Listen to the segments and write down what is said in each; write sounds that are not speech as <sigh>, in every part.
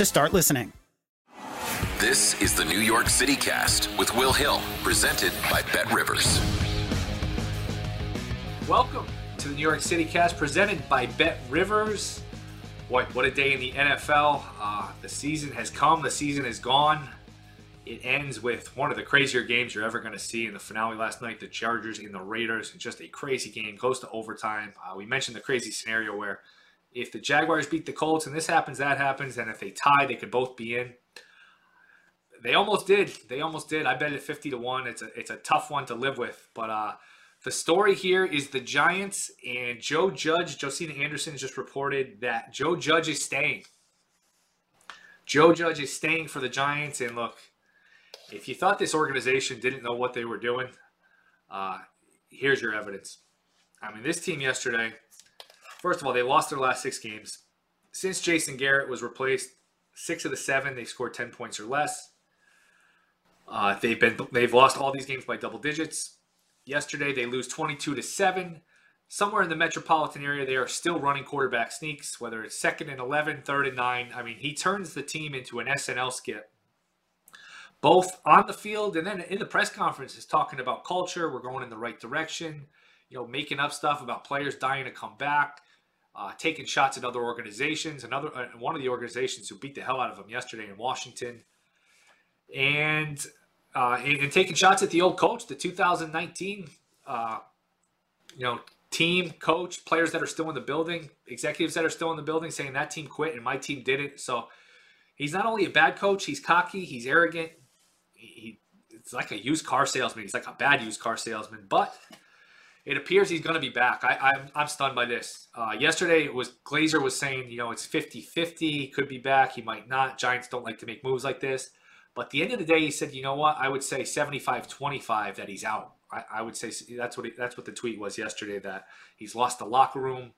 to start listening. This is the New York City Cast with Will Hill, presented by Bet Rivers. Welcome to the New York City Cast, presented by Bet Rivers. What what a day in the NFL! Uh, the season has come. The season is gone. It ends with one of the crazier games you're ever going to see in the finale last night. The Chargers and the Raiders. Just a crazy game. Goes to overtime. Uh, we mentioned the crazy scenario where if the Jaguars beat the Colts and this happens, that happens, and if they tie, they could both be in. They almost did. They almost did. I bet it fifty to one. It's a it's a tough one to live with, but uh, the story here is the Giants and Joe Judge. Josina Anderson just reported that Joe Judge is staying. Joe Judge is staying for the Giants, and look, if you thought this organization didn't know what they were doing, uh, here's your evidence. I mean, this team yesterday First of all, they lost their last six games. Since Jason Garrett was replaced, six of the seven they've scored ten points or less. Uh, they've been they've lost all these games by double digits. Yesterday they lose twenty two to seven. Somewhere in the metropolitan area, they are still running quarterback sneaks, whether it's second and 11, third and nine. I mean, he turns the team into an SNL skit, both on the field and then in the press conference, is talking about culture. We're going in the right direction, you know, making up stuff about players dying to come back uh, taking shots at other organizations. Another uh, one of the organizations who beat the hell out of him yesterday in Washington, and uh, and, and, taking shots at the old coach, the 2019, uh, you know, team, coach, players that are still in the building, executives that are still in the building, saying that team quit and my team didn't. So he's not only a bad coach, he's cocky, he's arrogant. He, he it's like a used car salesman. He's like a bad used car salesman, but it appears he's going to be back. I, I'm, I'm stunned by this. Uh, yesterday, it was Glazer was saying, you know, it's 50 50. He could be back. He might not. Giants don't like to make moves like this. But at the end of the day, he said, you know what? I would say 75 25 that he's out. I, I would say that's what he, that's what the tweet was yesterday that he's lost the locker room.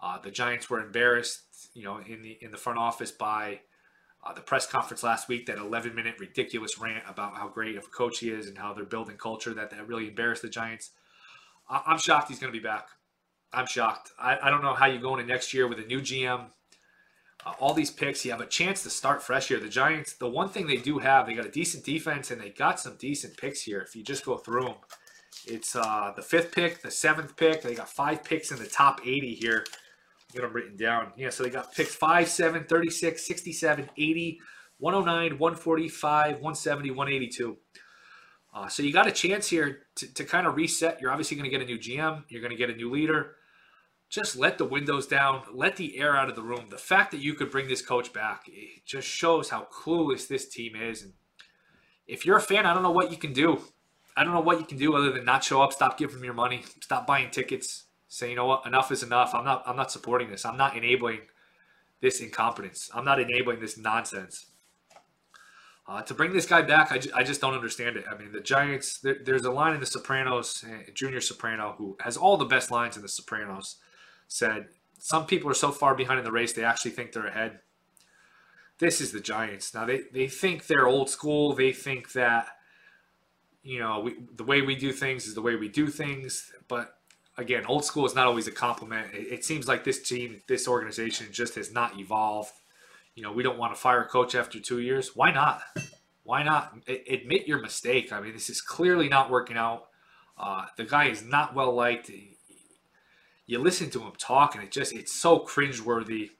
Uh, the Giants were embarrassed, you know, in the in the front office by uh, the press conference last week. That 11 minute ridiculous rant about how great of a coach he is and how they're building culture. That that really embarrassed the Giants. I'm shocked he's going to be back. I'm shocked. I, I don't know how you go into next year with a new GM. Uh, all these picks, you have a chance to start fresh here. The Giants, the one thing they do have, they got a decent defense and they got some decent picks here. If you just go through them, it's uh, the fifth pick, the seventh pick. They got five picks in the top 80 here. Get them written down. Yeah, so they got picks 5, 7, 36, 67, 80, 109, 145, 170, 182. Uh, so you got a chance here to, to kind of reset. You're obviously going to get a new GM. You're going to get a new leader. Just let the windows down. Let the air out of the room. The fact that you could bring this coach back it just shows how clueless this team is. And if you're a fan, I don't know what you can do. I don't know what you can do other than not show up, stop giving them your money, stop buying tickets, say, you know what, enough is enough. I'm not I'm not supporting this. I'm not enabling this incompetence. I'm not enabling this nonsense. Uh, to bring this guy back, I, ju- I just don't understand it. I mean, the Giants, there, there's a line in The Sopranos, uh, Junior Soprano, who has all the best lines in The Sopranos, said, Some people are so far behind in the race, they actually think they're ahead. This is the Giants. Now, they, they think they're old school. They think that, you know, we, the way we do things is the way we do things. But again, old school is not always a compliment. It, it seems like this team, this organization just has not evolved you know, we don't want to fire a coach after two years. Why not? Why not admit your mistake? I mean, this is clearly not working out. Uh, the guy is not well liked. you listen to him talk, and it just it's so cringeworthy.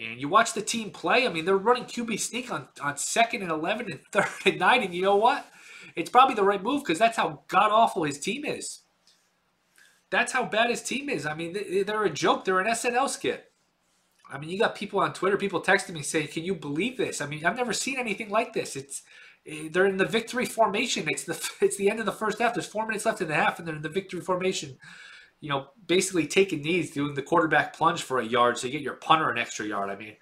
And you watch the team play. I mean, they're running QB sneak on, on second and 11 and <laughs> third and nine. And you know what? It's probably the right move because that's how god awful his team is. That's how bad his team is. I mean, they're a joke. They're an SNL skit. I mean, you got people on Twitter, people texting me saying, "Can you believe this?" I mean, I've never seen anything like this. It's eh, they're in the victory formation. It's the <laughs> it's the end of the first half. There's four minutes left in the half, and they're in the victory formation. You know, basically taking knees, doing the quarterback plunge for a yard, so you get your punter an extra yard. I mean,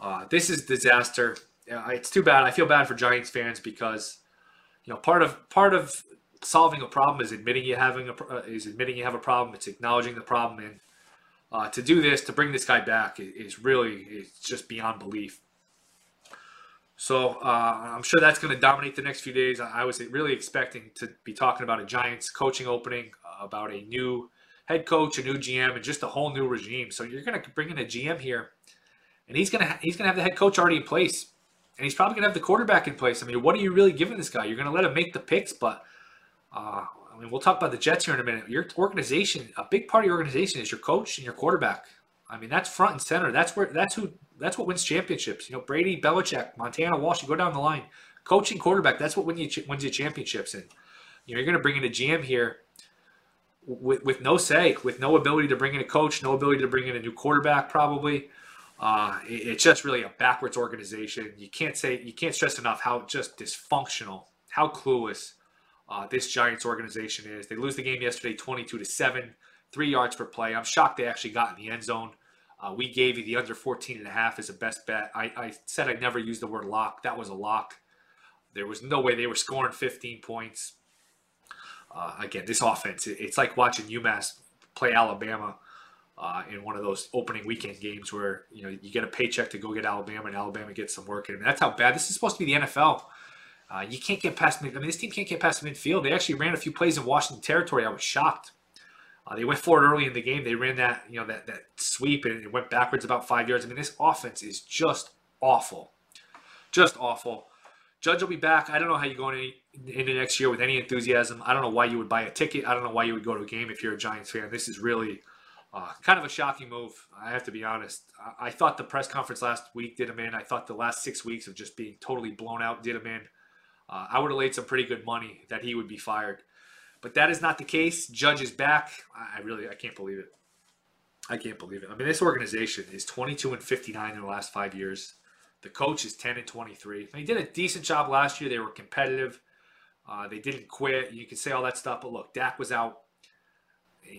uh, this is disaster. Uh, it's too bad. I feel bad for Giants fans because you know part of part of solving a problem is admitting you having a uh, is admitting you have a problem. It's acknowledging the problem, and uh, to do this to bring this guy back is really it's just beyond belief. So uh, I'm sure that's going to dominate the next few days. I was really expecting to be talking about a Giants coaching opening, about a new head coach, a new GM, and just a whole new regime. So you're going to bring in a GM here, and he's going to he's going to have the head coach already in place and he's probably going to have the quarterback in place. I mean, what are you really giving this guy? You're going to let him make the picks, but uh, I mean, we'll talk about the Jets here in a minute. Your organization, a big part of your organization is your coach and your quarterback. I mean, that's front and center. That's where that's who that's what wins championships. You know, Brady, Belichick, Montana, Walsh. You go down the line. Coaching quarterback. That's what wins you wins you championships. And you know, you're going to bring in a GM here with with no say, with no ability to bring in a coach, no ability to bring in a new quarterback, probably. Uh, it, it's just really a backwards organization. You can't say you can't stress enough how just dysfunctional, how clueless uh, this Giants organization is. They lose the game yesterday, 22 to seven, three yards per play. I'm shocked they actually got in the end zone. Uh, we gave you the under 14 and a half as a best bet. I, I said I'd never use the word lock. That was a lock. There was no way they were scoring 15 points. Uh, again, this offense, it's like watching UMass play Alabama uh, in one of those opening weekend games where you know you get a paycheck to go get Alabama and Alabama gets some work in. That's how bad this is supposed to be the NFL. Uh, you can't get past. I mean, this team can't get past the midfield. They actually ran a few plays in Washington territory. I was shocked. Uh, they went forward early in the game. They ran that you know that that sweep and it went backwards about five yards. I mean, this offense is just awful, just awful. Judge will be back. I don't know how you go into, into next year with any enthusiasm. I don't know why you would buy a ticket. I don't know why you would go to a game if you're a Giants fan. This is really uh, kind of a shocking move. I have to be honest. I, I, thought the press conference last week did him in. I thought the last six weeks of just being totally blown out did him in. Uh, I would have laid some pretty good money that he would be fired, but that is not the case. Judge is back. I, really I can't believe it. I can't believe it. I mean, this organization is 22 and 59 in the last five years. The coach is 10 and 23. They did a decent job last year. They were competitive. Uh, they didn't quit. You can say all that stuff, but look, Dak was out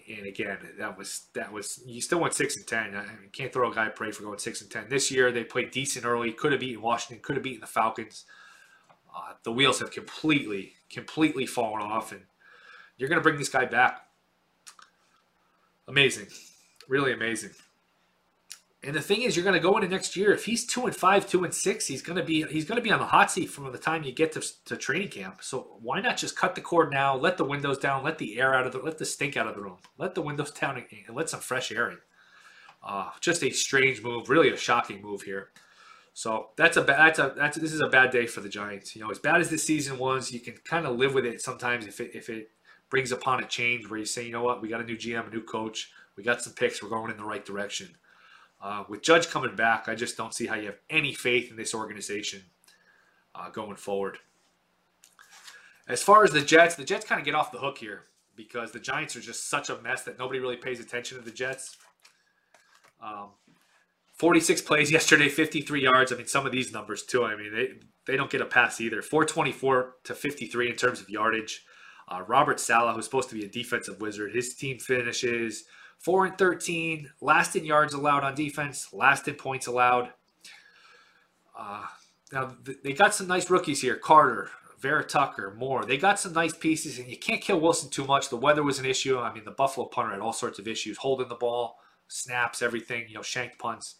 and again, that was that was you still went six and ten. I mean, can't throw a guy a parade for going six and ten. This year they played decent early. Could have beaten Washington. Could have beaten the Falcons. Uh, the wheels have completely, completely fallen off, and you're going to bring this guy back. Amazing, really amazing. And the thing is, you're going to go into next year. If he's two and five, two and six, he's going to be he's going to be on the hot seat from the time you get to, to training camp. So why not just cut the cord now? Let the windows down. Let the air out of the let the stink out of the room. Let the windows down and let some fresh air in. Uh, just a strange move, really a shocking move here. So that's a bad. That's a that's this is a bad day for the Giants. You know, as bad as this season was, you can kind of live with it sometimes if it if it brings upon a change where you say, you know what, we got a new GM, a new coach, we got some picks, we're going in the right direction. Uh, with Judge coming back, I just don't see how you have any faith in this organization uh, going forward. As far as the Jets, the Jets kind of get off the hook here because the Giants are just such a mess that nobody really pays attention to the Jets. Um, 46 plays yesterday, 53 yards. I mean, some of these numbers too. I mean, they they don't get a pass either. 424 to 53 in terms of yardage. Uh, Robert Saleh, who's supposed to be a defensive wizard, his team finishes Four and 13, last in yards allowed on defense, last in points allowed. Uh, now, they got some nice rookies here Carter, Vera Tucker, Moore. They got some nice pieces, and you can't kill Wilson too much. The weather was an issue. I mean, the Buffalo punter had all sorts of issues holding the ball, snaps, everything, you know, shanked punts.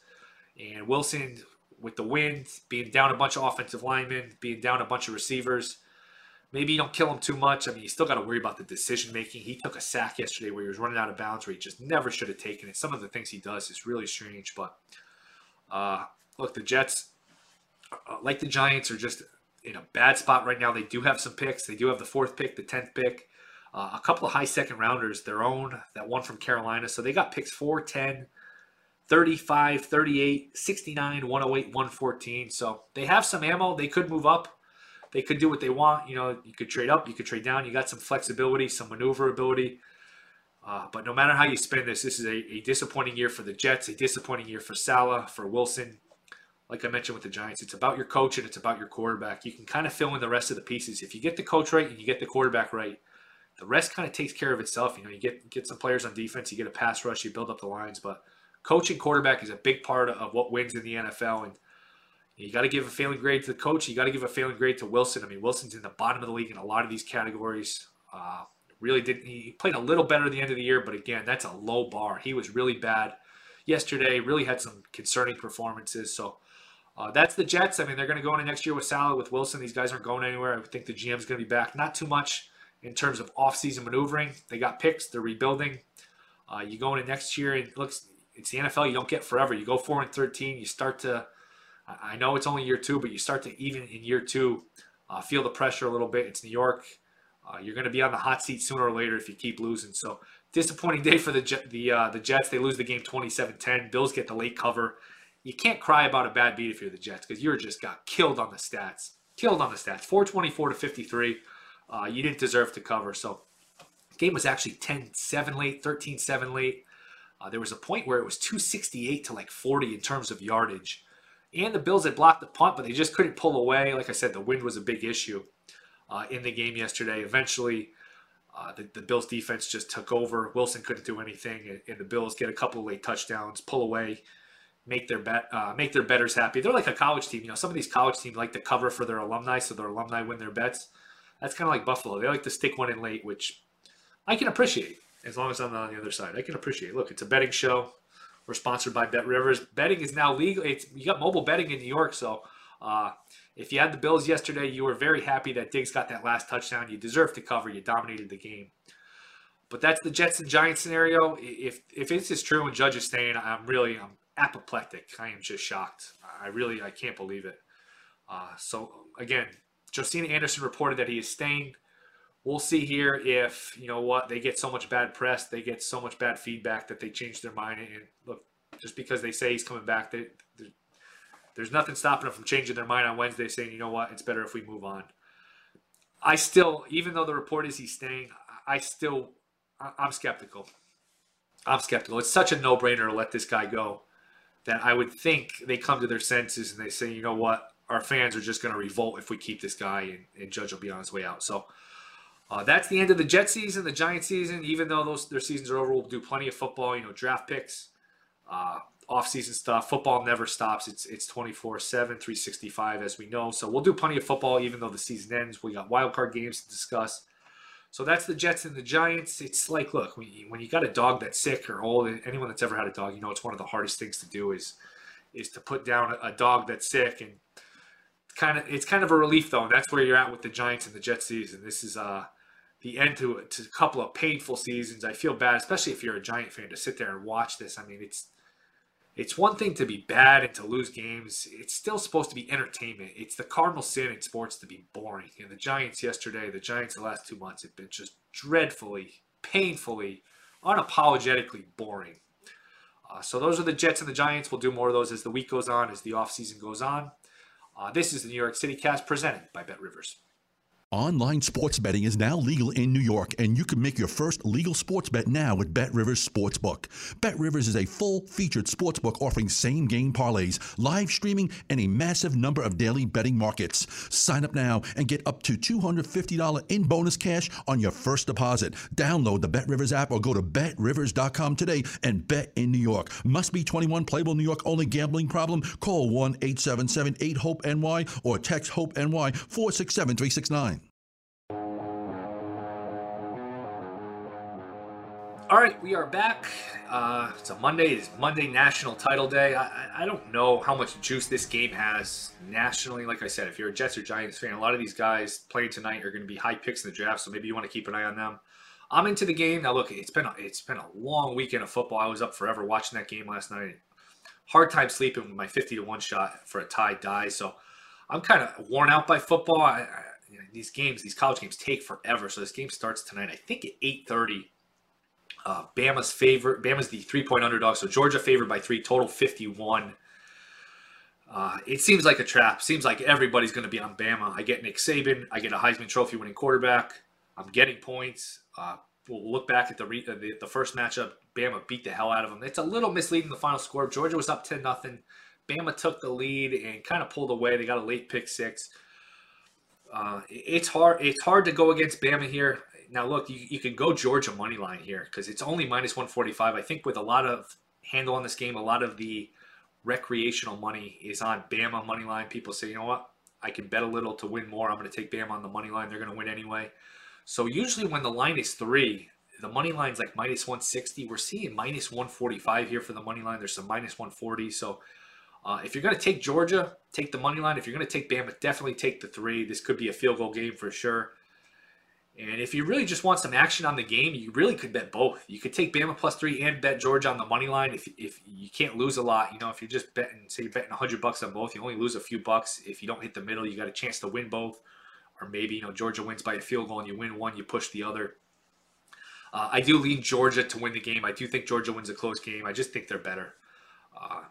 And Wilson, with the wind, being down a bunch of offensive linemen, being down a bunch of receivers, Maybe you don't kill him too much. I mean, you still got to worry about the decision making. He took a sack yesterday where he was running out of bounds where he just never should have taken it. Some of the things he does is really strange. But uh, look, the Jets, uh, like the Giants, are just in a bad spot right now. They do have some picks. They do have the fourth pick, the tenth pick. Uh, a couple of high second rounders, their own, that one from Carolina. So they got picks 4, 10, 35, 38, 69, 108, 114. So they have some ammo. They could move up. They could do what they want. You know, you could trade up, you could trade down. You got some flexibility, some maneuverability. Uh, but no matter how you spin this, this is a, a, disappointing year for the Jets, a disappointing year for Saleh, for Wilson. Like I mentioned with the Giants, it's about your coach and it's about your quarterback. You can kind of fill in the rest of the pieces. If you get the coach right and you get the quarterback right, the rest kind of takes care of itself. You know, you get get some players on defense, you get a pass rush, you build up the lines. But coaching quarterback is a big part of what wins in the NFL. And you got to give a failing grade to the coach. You got to give a failing grade to Wilson. I mean, Wilson's in the bottom of the league in a lot of these categories. Uh, really didn't. He played a little better at the end of the year, but again, that's a low bar. He was really bad yesterday. Really had some concerning performances. So. Uh, that's the Jets. I mean, they're going to go into next year with Saleh, with Wilson. These guys aren't going anywhere. I think the GM's going to be back. Not too much in terms of off-season maneuvering. They got picks. They're rebuilding. Uh, you go into next year, and looks it's the NFL. You don't get forever. You go four and thirteen. You start to. I know it's only year two, but you start to even in year two uh, feel the pressure a little bit. It's New York. Uh, you're going to be on the hot seat sooner or later if you keep losing. So disappointing day for the the uh, the Jets. They lose the game 27-10. Bills get the late cover. You can't cry about a bad beat if you're the Jets because you're just got killed on the stats. Killed on the stats. 424 to 53. Uh, you didn't deserve to cover. So game was actually 10-7 late, 13-7 late. Uh, there was a point where it was 268 to like 40 in terms of yardage. And the Bills had blocked the punt, but they just couldn't pull away. Like I said, the wind was a big issue uh, in the game yesterday. Eventually, uh, the, the, Bills defense just took over. Wilson couldn't do anything, and, and the Bills get a couple late touchdowns, pull away, make their bet, uh, make their betters happy. They're like a college team. You know, some of these college teams like to cover for their alumni, so their alumni win their bets. That's kind of like Buffalo. They like to stick one in late, which I can appreciate as long as I'm not on the other side. I can appreciate. Look, it's a betting show. We're sponsored by Bet Rivers. Betting is now legal. It's you got mobile betting in New York, so uh, if you had the Bills yesterday, you were very happy that Diggs got that last touchdown. You deserve to cover. You dominated the game. But that's the Jets and Giants scenario. If if this is true and Judge is staying, I'm really I'm apoplectic. I am just shocked. I really I can't believe it. Uh, so again, Josina Anderson reported that he is staying we'll see here if you know what they get so much bad press, they get so much bad feedback that they change their mind. And look, just because they say he's coming back, they, there's nothing stopping them from changing their mind on Wednesday, saying, you know what, it's better if we move on. I still, even though the report is he's staying, I still, I'm skeptical. I'm skeptical. It's such a no-brainer to let this guy go that I would think they come to their senses and they say, you know what, our fans are just going to revolt if we keep this guy, and, and Judge will be on his way out. So uh, that's the end of the Jet season, the Giant season. Even though those their seasons are over, we'll do plenty of football. You know, draft picks, uh, off-season stuff. Football never stops. It's it's 24/7, 365, as we know. So we'll do plenty of football, even though the season ends. We got wild card games to discuss. So that's the Jets and the Giants. It's like, look, when you, when you got a dog that's sick or old, anyone that's ever had a dog, you know, it's one of the hardest things to do is is to put down a, dog that's sick and kind of it's kind of a relief though. And that's where you're at with the Giants and the Jets season. This is uh the end to, to a couple of painful seasons. I feel bad, especially if you're a Giant fan, to sit there and watch this. I mean, it's it's one thing to be bad and to lose games. It's still supposed to be entertainment. It's the cardinal sin in sports to be boring. And the Giants yesterday, the Giants the last two months have been just dreadfully, painfully, unapologetically boring. Uh, so those are the Jets and the Giants. We'll do more of those as the week goes on, as the offseason goes on. Uh, this is the New York City Cast presented by Bet Rivers. Online sports betting is now legal in New York, and you can make your first legal sports bet now with Bet Rivers Sportsbook. Bet Rivers is a full featured sportsbook offering same game parlays, live streaming, and a massive number of daily betting markets. Sign up now and get up to $250 in bonus cash on your first deposit. Download the Bet Rivers app or go to betrivers.com today and bet in New York. Must be 21 playable New York only gambling problem? Call 1 877 8 HOPE NY or text HOPE NY 467 369. All right, we are back. Uh, it's a Monday. It's Monday National Title Day. I, I don't know how much juice this game has nationally. Like I said, if you're a Jets or Giants fan, a lot of these guys playing tonight are going to be high picks in the draft, so maybe you want to keep an eye on them. I'm into the game now. Look, it's been a, it's been a long weekend of football. I was up forever watching that game last night. Hard time sleeping with my 50 to one shot for a tie die. So I'm kind of worn out by football. I, you know, these games, these college games take forever. So this game starts tonight, I think at 8:30. Uh, Bama's favorite. Bama's the three-point underdog. So Georgia favored by three. Total 51. Uh, it seems like a trap. Seems like everybody's going to be on Bama. I get Nick Saban. I get a Heisman Trophy winning quarterback. I'm getting points. Uh, we'll look back at the, re- uh, the, the first matchup. Bama beat the hell out of them. It's a little misleading the final score. Georgia was up 10 nothing. Bama took the lead and kind of pulled away. They got a late pick six. Uh, it's hard. It's hard to go against Bama here. Now, look, you, you can go Georgia money line here because it's only minus 145. I think with a lot of handle on this game, a lot of the recreational money is on Bama money line. People say, you know what, I can bet a little to win more. I'm going to take Bama on the money line. They're going to win anyway. So usually when the line is three, the money line's like minus 160. We're seeing minus 145 here for the money line. There's some minus 140. So uh, if you're going to take Georgia, take the money line. If you're going to take Bama, definitely take the three. This could be a field goal game for sure. And if you really just want some action on the game, you really could bet both. You could take Bama plus three and bet Georgia on the money line. If, if you can't lose a lot, you know, if you're just betting, say you're betting 100 bucks on both, you only lose a few bucks. If you don't hit the middle, you got a chance to win both. Or maybe, you know, Georgia wins by a field goal and you win one, you push the other. Uh, I do lean Georgia to win the game. I do think Georgia wins a close game. I just think they're better. Uh,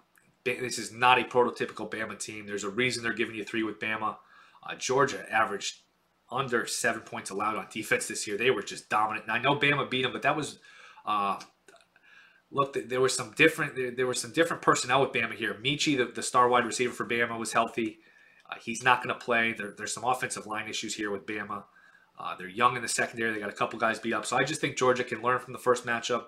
this is not a prototypical Bama team. There's a reason they're giving you three with Bama. Uh, Georgia averaged under seven points allowed on defense this year. They were just dominant. And I know Bama beat them, but that was uh, look. There was some different. There, there some different personnel with Bama here. Metchie, the, the star wide receiver for Bama, was healthy. Uh, he's not going to play. There, there's some offensive line issues here with Bama. Uh, they're young in the secondary. They got a couple guys beat up. So I just think Georgia can learn from the first matchup.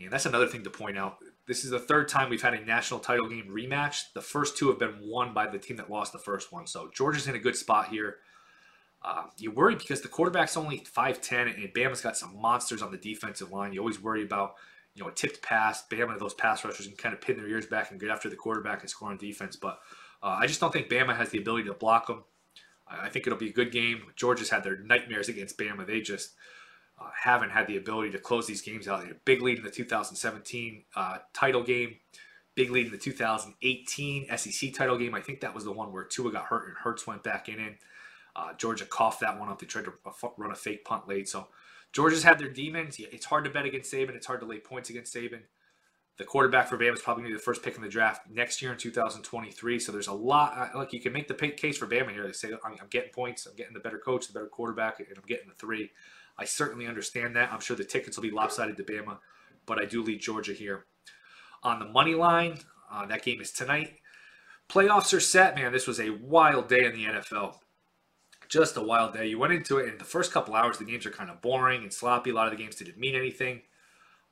And that's another thing to point out. This is the third time we've had a national title game rematch. The first two have been won by the team that lost the first one. So Georgia's in a good spot here. Uh, you worry because the quarterback's only 5'10 and Bama's got some monsters on the defensive line. You always worry about, you know, a tipped pass. Bama, those pass rushers can kind of pin their ears back and get after the quarterback and score on defense. But uh, I just don't think Bama has the ability to block them. I think it'll be a good game. Georgia's had their nightmares against Bama. They just uh, haven't had the ability to close these games out. They had a big lead in the 2017 uh, title game, big lead in the 2018 SEC title game. I think that was the one where Tua got hurt and Hurts went back in it. Uh, Georgia coughed that one up. They tried to run a fake punt late. So Georgia's had their demons. It's hard to bet against Saban. It's hard to lay points against Saban. The quarterback for Bama is probably going to be the first pick in the draft next year in 2023. So there's a lot. Like you can make the case for Bama here. They say I'm, I'm getting points. I'm getting the better coach, the better quarterback, and I'm getting the three. I certainly understand that. I'm sure the tickets will be lopsided to Bama, but I do lead Georgia here. On the money line, uh, that game is tonight. Playoffs are set, man. This was a wild day in the NFL just a wild day. You went into it, and the first couple hours, the games are kind of boring and sloppy. A lot of the games didn't mean anything.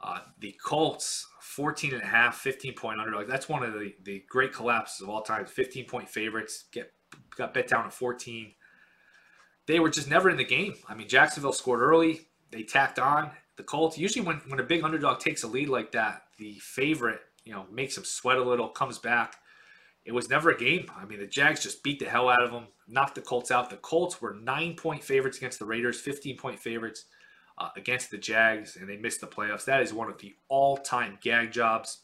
Uh, the Colts, 14 and a half, 15 point underdog. That's one of the, the great collapses of all time. 15 point favorites get got bet down to 14. They were just never in the game. I mean, Jacksonville scored early. They tacked on. The Colts, usually when, when a big underdog takes a lead like that, the favorite, you know, makes them sweat a little, comes back it was never a game. I mean, the Jags just beat the hell out of them, knocked the Colts out. The Colts were nine point favorites against the Raiders, 15 point favorites uh, against the Jags, and they missed the playoffs. That is one of the all time gag jobs.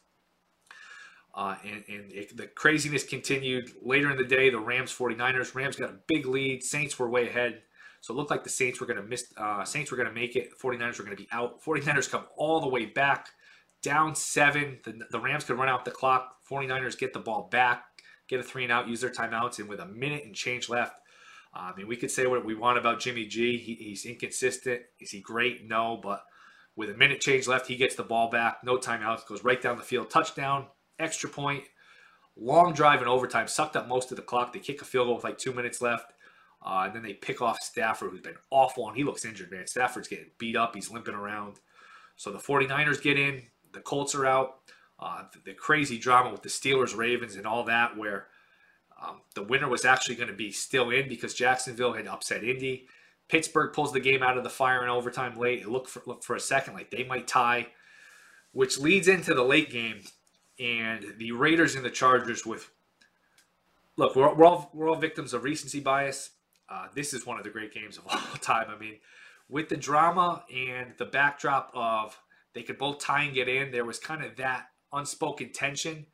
Uh, and, and it, the craziness continued later in the day. The Rams 49ers. Rams got a big lead. Saints were way ahead. So it looked like the Saints were going to miss. Uh, Saints were going to make it. 49ers were going to be out. 49ers come all the way back, down seven. The, the Rams could run out the clock. 49ers get the ball back get a three and out, use their timeouts, and with a minute and change left, uh, I mean, we could say what we want about Jimmy G. He, he's inconsistent. Is he great? No, but with a minute change left, he gets the ball back, no timeouts, goes right down the field, touchdown, extra point, long drive in overtime, sucked up most of the clock. They kick a field goal with like two minutes left. Uh, and then they pick off Stafford, who's been awful, and he looks injured, man. Stafford's getting beat up. He's limping around. So the 49ers get in. The Colts are out uh, the, the, crazy drama with the Steelers, Ravens, and all that, where um, the winner was actually going to be still in because Jacksonville had upset Indy. Pittsburgh pulls the game out of the fire in overtime late. It looked for, looked for a second like they might tie, which leads into the late game. And the Raiders and the Chargers with look, we're, we're all we're all victims of recency bias. Uh, this is one of the great games of <laughs> all time. I mean, with the drama and the backdrop of they could both tie and get in, there was kind of that unspoken tension.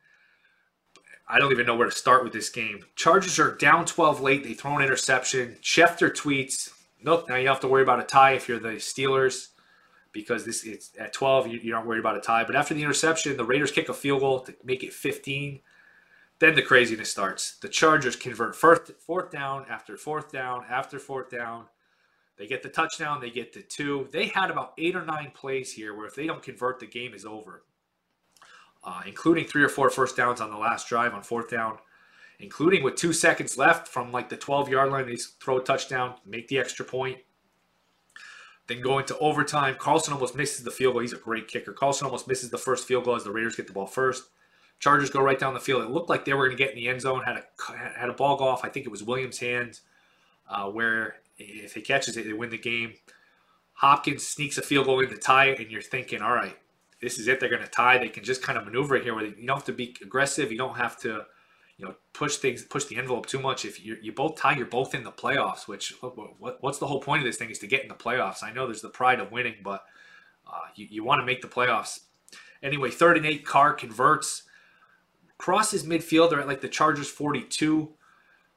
I don't even know where to start with this game. Chargers are down 12 late. They throw an interception. Schefter tweets, "Nope, now you don't have to worry about a tie if you're the Steelers." because this it's at 12 you, you aren't worried about a tie but after the interception the raiders kick a field goal to make it 15 then the craziness starts the chargers convert first fourth down after fourth down after fourth down they get the touchdown they get the two they had about eight or nine plays here where if they don't convert the game is over uh, including three or four first downs on the last drive on fourth down including with two seconds left from like the 12 yard line they throw a touchdown make the extra point then going to overtime, Carlson almost misses the field goal. He's a great kicker. Carlson almost misses the first field goal as the Raiders get the ball first. Chargers go right down the field. It looked like they were going to get in the end zone. Had a had a ball go off. I think it was Williams' hands, uh, where if he catches it, they win the game. Hopkins sneaks a field goal in to tie it, and you're thinking, all right, this is it. They're going to tie. They can just kind of maneuver it here. Where you don't have to be aggressive. You don't have to you know, push things, push the envelope too much. If you you both tie, you're both in the playoffs. Which what, what's the whole point of this thing is to get in the playoffs. I know there's the pride of winning, but uh, you you want to make the playoffs. Anyway, third and eight, Carr converts, crosses midfield. They're at like the Chargers 42.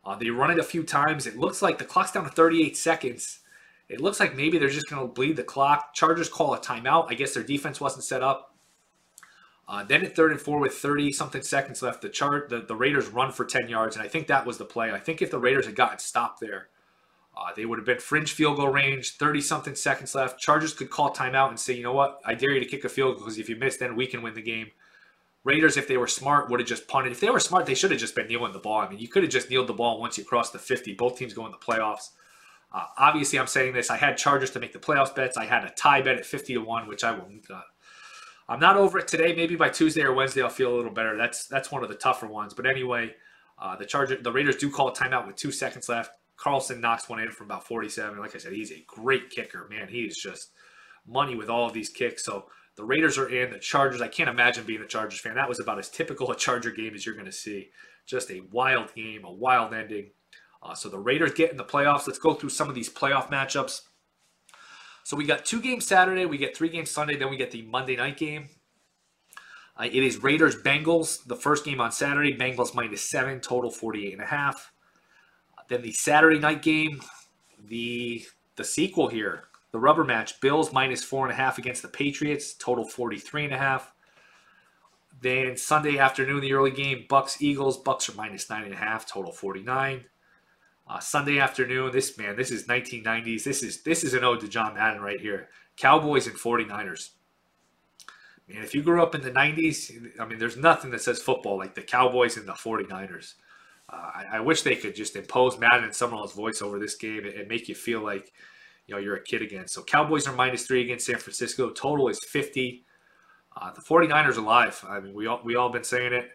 Uh, they run it a few times. It looks like the clock's down to 38 seconds. It looks like maybe they're just going to bleed the clock. Chargers call a timeout. I guess their defense wasn't set up. Uh, then at third and four with 30 something seconds left, the chart the, the Raiders run for 10 yards, and I think that was the play. I think if the Raiders had gotten stopped there, uh, they would have been fringe field goal range, 30 something seconds left. Chargers could call timeout and say, you know what, I dare you to kick a field goal because if you miss, then we can win the game. Raiders, if they were smart, would have just punted. If they were smart, they should have just been kneeling the ball. I mean, you could have just kneeled the ball once you crossed the 50. Both teams go in the playoffs. Uh, obviously, I'm saying this. I had Chargers to make the playoffs bets. I had a tie bet at 50 to 1, which I will uh, I'm not over it today. Maybe by Tuesday or Wednesday, I'll feel a little better. That's that's one of the tougher ones. But anyway, uh, the Charger, the Raiders do call a timeout with two seconds left. Carlson knocks one in from about 47. Like I said, he's a great kicker. Man, he is just money with all of these kicks. So the Raiders are in. The Chargers, I can't imagine being a Chargers fan. That was about as typical a Charger game as you're going to see. Just a wild game, a wild ending. Uh, so the Raiders get in the playoffs. Let's go through some of these playoff matchups. So we got two games Saturday, we get three games Sunday, then we get the Monday night game. Uh, it is Raiders Bengals, the first game on Saturday. Bengals minus seven, total 48 and a half. Then the Saturday night game, the the sequel here, the rubber match, Bills minus four and a half against the Patriots, total 43 and a half. Then Sunday afternoon, the early game, Bucs Eagles. Bucs are minus nine and a half, total 49. Uh, Sunday afternoon, this man, this is 1990s. This is this is an ode to John Madden right here. Cowboys and 49ers. Man, if you grew up in the 90s, I mean, there's nothing that says football like the Cowboys and the 49ers. Uh, I, I, wish they could just impose Madden and Summerall's voice over this game and, and, make you feel like you know you're a kid again. So Cowboys are minus three against San Francisco. Total is 50. Uh, the 49ers are live. I mean, we all we all been saying it.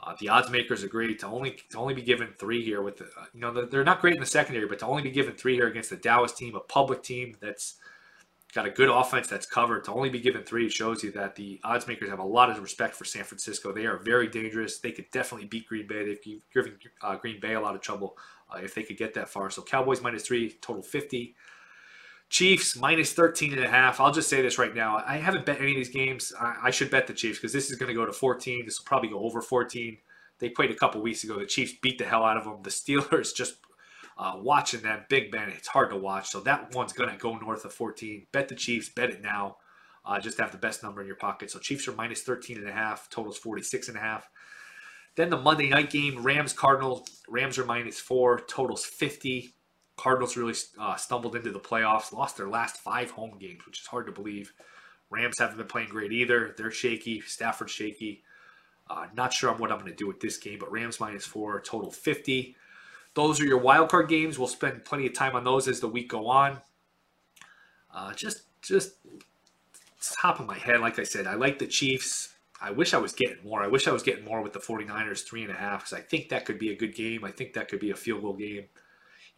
Uh, the odds makers agree to only to only be given three here. With the, uh, you know they're not great in the secondary, but to only be given three here against the Dallas team, a public team that's got a good offense that's covered. To only be given three shows you that the odds makers have a lot of respect for San Francisco. They are very dangerous. They could definitely beat Green Bay. They've given uh, Green Bay a lot of trouble uh, if they could get that far. So Cowboys minus three, total 50. Chiefs minus 13 and a half. I'll just say this right now. I haven't bet any of these games. I, I should bet the Chiefs because this is going to go to 14. This will probably go over 14. They played a couple weeks ago. The Chiefs beat the hell out of them. The Steelers <laughs> just uh, watching that Big Ben, it's hard to watch. So that one's going to go north of 14. Bet the Chiefs. Bet it now. Uh, just have the best number in your pocket. So Chiefs are minus 13 and a half. Totals 46 and a half. Then the Monday night game, Rams Cardinals. Rams are minus four. Totals 50. Cardinals really uh, stumbled into the playoffs, lost their last five home games, which is hard to believe. Rams haven't been playing great either. They're shaky. Stafford's shaky. Uh, not sure on what I'm going to do with this game, but Rams minus four, total 50. Those are your wild card games. We'll spend plenty of time on those as the week go on. Uh, just, just top of my head, like I said, I like the Chiefs. I wish I was getting more. I wish I was getting more with the 49ers, three and a half, because I think that could be a good game. I think that could be a field goal game.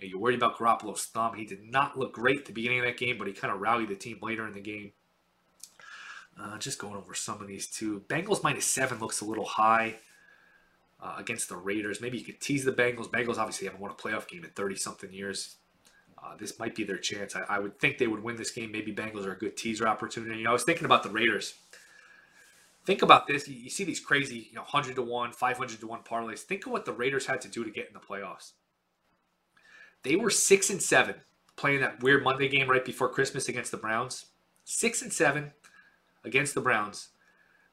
You know, you're worried about Garoppolo's thumb. He did not look great at the beginning of that game, but he kind of rallied the team later in the game. Uh, just going over some of these too. Bengals minus seven looks a little high uh, against the Raiders. Maybe you could tease the Bengals. Bengals obviously haven't won a playoff game in 30 something years. Uh, this might be their chance. I, I, would think they would win this game. Maybe Bengals are a good teaser opportunity. You know, I was thinking about the Raiders think about this. You, you see these crazy, you know, 100 to 1, 500 to 1 parlays. Think of what the Raiders had to do to get in the playoffs. They were 6 and 7 playing that weird Monday game right before Christmas against the Browns. 6 and 7 against the Browns.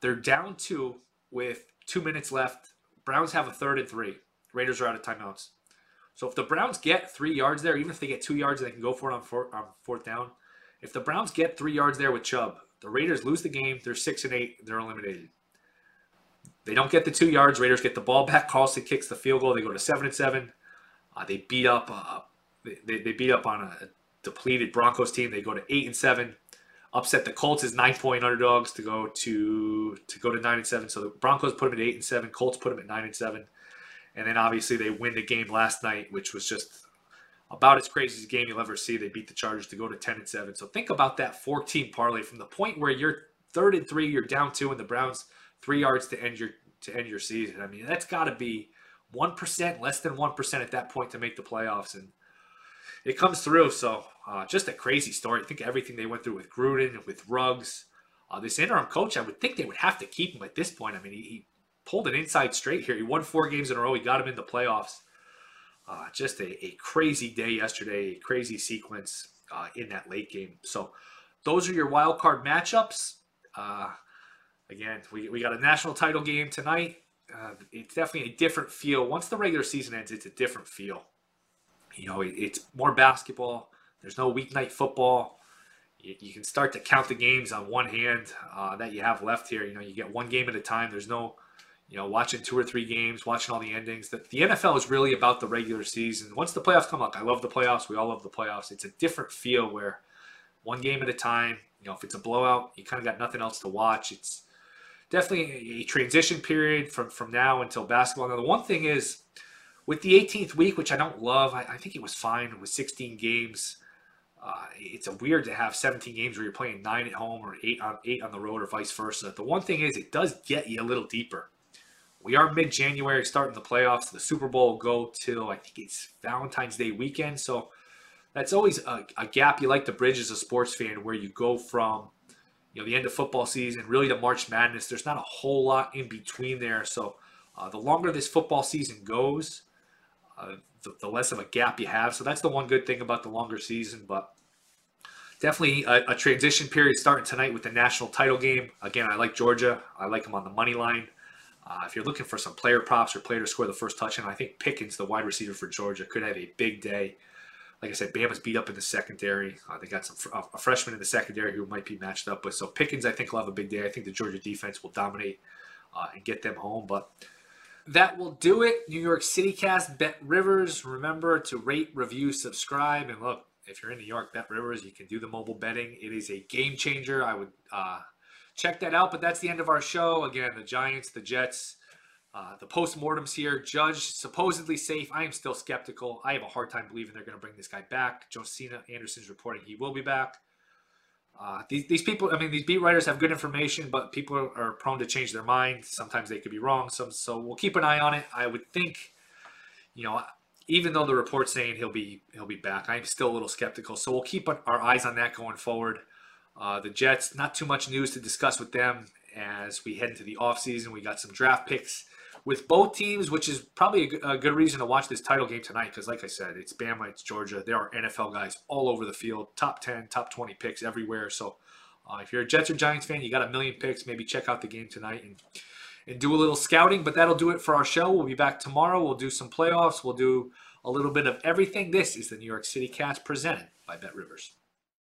They're down 2 with 2 minutes left. Browns have a third and 3. Raiders are out of timeouts. So if the Browns get 3 yards there, even if they get 2 yards, they can go for it on, four, on fourth down. If the Browns get 3 yards there with Chubb, the Raiders lose the game. They're six and eight. They're eliminated. They don't get the two yards. Raiders get the ball back. Carlson kicks the field goal. They go to seven and seven. Uh, they beat up. Uh, they, they beat up on a depleted Broncos team. They go to eight and seven. Upset the Colts as nine point underdogs to go to to go to nine and seven. So the Broncos put them at eight and seven. Colts put them at nine and seven. And then obviously they win the game last night, which was just about as crazy as a game you'll ever see. They beat the Chargers to go to 10 and 7. So think about that 14 parlay from the point where you're third and three, you're down two, and the Browns three yards to end your to end your season. I mean, that's got to be one percent, less than one percent at that point to make the playoffs, and it comes through. So uh, just a crazy story. I think everything they went through with Gruden, with Ruggs, uh, this interim coach, I would think they would have to keep him at this point. I mean, he, he pulled an inside straight here. He won four games in a row. He got him in the playoffs. Uh, just a, a, crazy day yesterday, a crazy sequence uh, in that late game. So those are your wild card matchups. Uh, again, we, we got a national title game tonight. Uh, it's definitely a different feel. Once the regular season ends, it's a different feel. You know, it, it's more basketball. There's no weeknight football. You, you, can start to count the games on one hand uh, that you have left here. You know, you get one game at a time. There's no you know, watching two or three games, watching all the endings. The, the NFL is really about the regular season. Once the playoffs come up, I love the playoffs. We all love the playoffs. It's a different feel where one game at a time, you know, if it's a blowout, you kind of got nothing else to watch. It's definitely a transition period from, from now until basketball. Now, the one thing is with the 18th week, which I don't love, I, I think it was fine with 16 games. Uh, it's a weird to have 17 games where you're playing nine at home or eight on eight on the road or vice versa. The one thing is, it does get you a little deeper we are mid January starting the playoffs. The Super Bowl will go till I think it's Valentine's Day weekend. So that's always a, a, gap you like to bridge as a sports fan where you go from you know the end of football season really to March Madness. There's not a whole lot in between there. So uh, the longer this football season goes, uh, the, the, less of a gap you have. So that's the one good thing about the longer season. But definitely a, a transition period starting tonight with the national title game. Again, I like Georgia. I like them on the money line. Uh, if you're looking for some player props or player to score the first touchdown, I think Pickens, the wide receiver for Georgia, could have a big day. Like I said, Bama's beat up in the secondary. Uh, they got some a freshman in the secondary who might be matched up with. So Pickens, I think, will have a big day. I think the Georgia defense will dominate uh, and get them home. But that will do it. New York City cast, Bet Rivers. Remember to rate, review, subscribe, and look. If you're in New York, Bet Rivers, you can do the mobile betting. It is a game changer. I would uh, check that out. But that's the end of our show. Again, the Giants, the Jets, uh, the postmortems here. Judge supposedly safe. I am still skeptical. I have a hard time believing they're going to bring this guy back. Josina Anderson's reporting he will be back. Uh, these, these people, I mean, these beat writers have good information, but people are, prone to change their mind. Sometimes they could be wrong. So we'll keep an eye on it. I would think, you know, even though the report's saying he'll be he'll be back, I'm still a little skeptical. So we'll keep our eyes on that going forward. Uh, the Jets, not too much news to discuss with them as we head into the offseason. We got some draft picks with both teams, which is probably a, a good reason to watch this title game tonight because, like I said, it's Bama, it's Georgia. There are NFL guys all over the field, top 10, top 20 picks everywhere. So uh, if you're a Jets or Giants fan, you got a million picks, maybe check out the game tonight and, and do a little scouting. But that'll do it for our show. We'll be back tomorrow. We'll do some playoffs, we'll do a little bit of everything. This is the New York City Cast presented by Bet Rivers.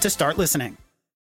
to start listening.